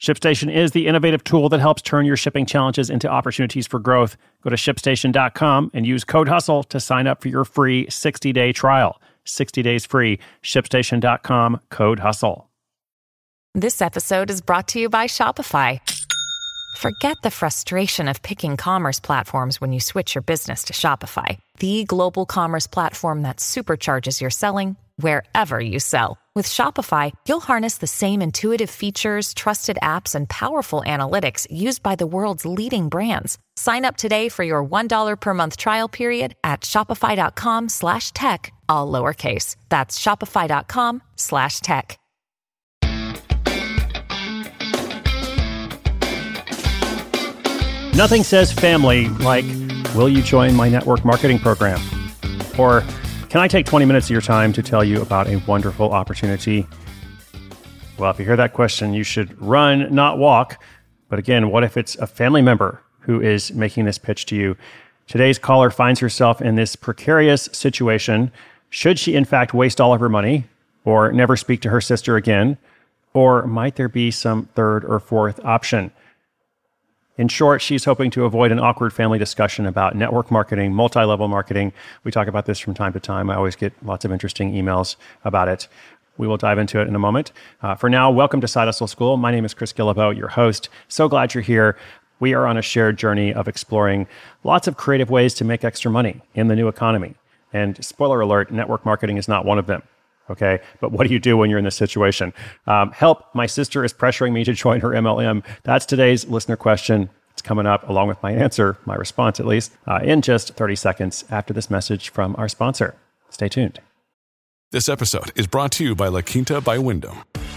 ShipStation is the innovative tool that helps turn your shipping challenges into opportunities for growth. Go to shipstation.com and use code HUSTLE to sign up for your free 60 day trial. 60 days free. ShipStation.com, code HUSTLE. This episode is brought to you by Shopify. Forget the frustration of picking commerce platforms when you switch your business to Shopify, the global commerce platform that supercharges your selling wherever you sell. With Shopify, you'll harness the same intuitive features, trusted apps, and powerful analytics used by the world's leading brands. Sign up today for your $1 per month trial period at shopify.com slash tech, all lowercase. That's shopify.com slash tech. Nothing says family like, will you join my network marketing program? Or, can I take 20 minutes of your time to tell you about a wonderful opportunity? Well, if you hear that question, you should run, not walk. But again, what if it's a family member who is making this pitch to you? Today's caller finds herself in this precarious situation. Should she, in fact, waste all of her money or never speak to her sister again? Or might there be some third or fourth option? In short, she's hoping to avoid an awkward family discussion about network marketing, multi level marketing. We talk about this from time to time. I always get lots of interesting emails about it. We will dive into it in a moment. Uh, for now, welcome to Side Hustle School. My name is Chris Guillebeau, your host. So glad you're here. We are on a shared journey of exploring lots of creative ways to make extra money in the new economy. And spoiler alert, network marketing is not one of them. Okay. But what do you do when you're in this situation? Um, help. My sister is pressuring me to join her MLM. That's today's listener question. It's coming up along with my answer, my response at least, uh, in just 30 seconds after this message from our sponsor. Stay tuned. This episode is brought to you by La Quinta by Wyndham.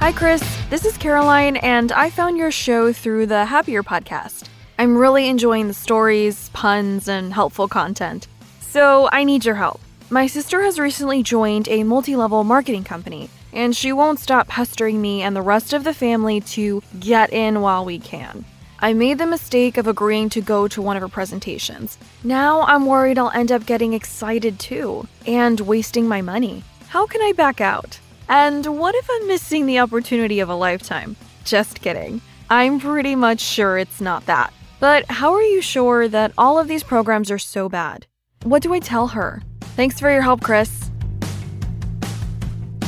Hi, Chris. This is Caroline, and I found your show through the Happier podcast. I'm really enjoying the stories, puns, and helpful content. So I need your help. My sister has recently joined a multi level marketing company, and she won't stop pestering me and the rest of the family to get in while we can. I made the mistake of agreeing to go to one of her presentations. Now I'm worried I'll end up getting excited too and wasting my money. How can I back out? And what if I'm missing the opportunity of a lifetime? Just kidding. I'm pretty much sure it's not that. But how are you sure that all of these programs are so bad? What do I tell her? Thanks for your help, Chris.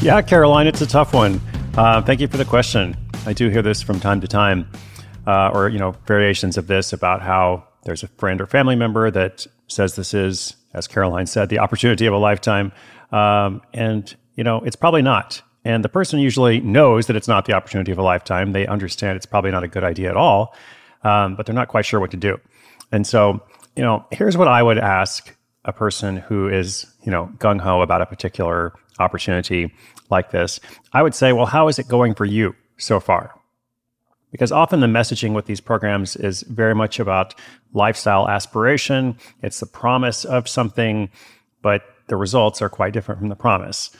Yeah, Caroline, it's a tough one. Uh, thank you for the question. I do hear this from time to time, uh, or you know, variations of this about how there's a friend or family member that says this is, as Caroline said, the opportunity of a lifetime, um, and you know, it's probably not. And the person usually knows that it's not the opportunity of a lifetime. They understand it's probably not a good idea at all, um, but they're not quite sure what to do. And so, you know, here's what I would ask a person who is, you know, gung ho about a particular opportunity like this. I would say, well, how is it going for you so far? Because often the messaging with these programs is very much about lifestyle aspiration. It's the promise of something, but the results are quite different from the promise.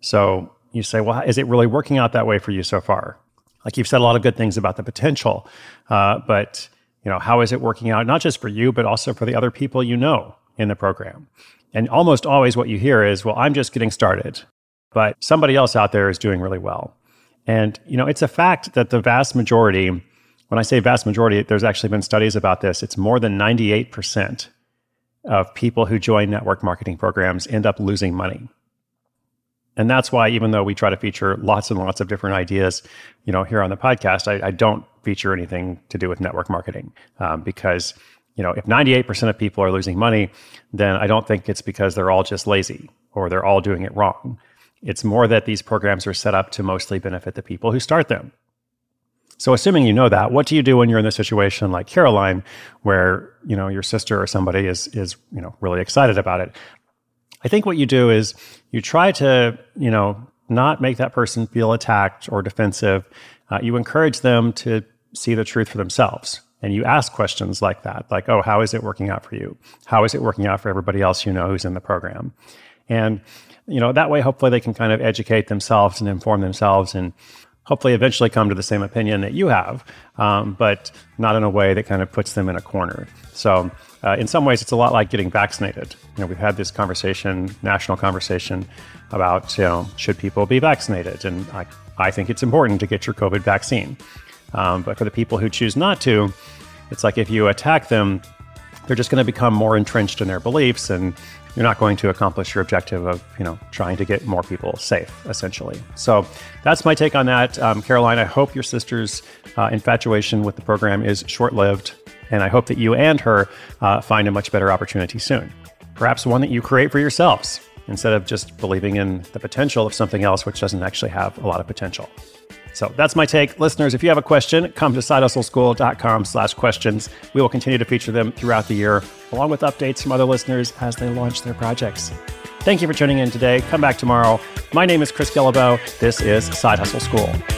So you say, well, is it really working out that way for you so far? Like you've said a lot of good things about the potential, uh, but you know, how is it working out? Not just for you, but also for the other people you know in the program. And almost always what you hear is, well, I'm just getting started, but somebody else out there is doing really well. And you know, it's a fact that the vast majority, when I say vast majority, there's actually been studies about this. It's more than 98% of people who join network marketing programs end up losing money. And that's why, even though we try to feature lots and lots of different ideas, you know, here on the podcast, I, I don't feature anything to do with network marketing um, because, you know, if 98% of people are losing money, then I don't think it's because they're all just lazy or they're all doing it wrong. It's more that these programs are set up to mostly benefit the people who start them. So assuming you know that, what do you do when you're in a situation like Caroline where, you know, your sister or somebody is is, you know, really excited about it? I think what you do is you try to, you know, not make that person feel attacked or defensive. Uh, you encourage them to see the truth for themselves. And you ask questions like that, like, oh, how is it working out for you? How is it working out for everybody else you know who's in the program? And, you know, that way, hopefully they can kind of educate themselves and inform themselves and hopefully eventually come to the same opinion that you have, um, but not in a way that kind of puts them in a corner. So, uh, in some ways, it's a lot like getting vaccinated. You know, we've had this conversation, national conversation, about you know should people be vaccinated, and I, I think it's important to get your COVID vaccine. Um, but for the people who choose not to, it's like if you attack them, they're just going to become more entrenched in their beliefs, and you're not going to accomplish your objective of you know trying to get more people safe, essentially. So that's my take on that, um, Caroline. I hope your sister's uh, infatuation with the program is short-lived, and I hope that you and her uh, find a much better opportunity soon. Perhaps one that you create for yourselves instead of just believing in the potential of something else which doesn't actually have a lot of potential. So that's my take. Listeners, if you have a question, come to sidehustleschool.com slash questions. We will continue to feature them throughout the year, along with updates from other listeners as they launch their projects. Thank you for tuning in today. Come back tomorrow. My name is Chris Guillebeau. This is Side Hustle School.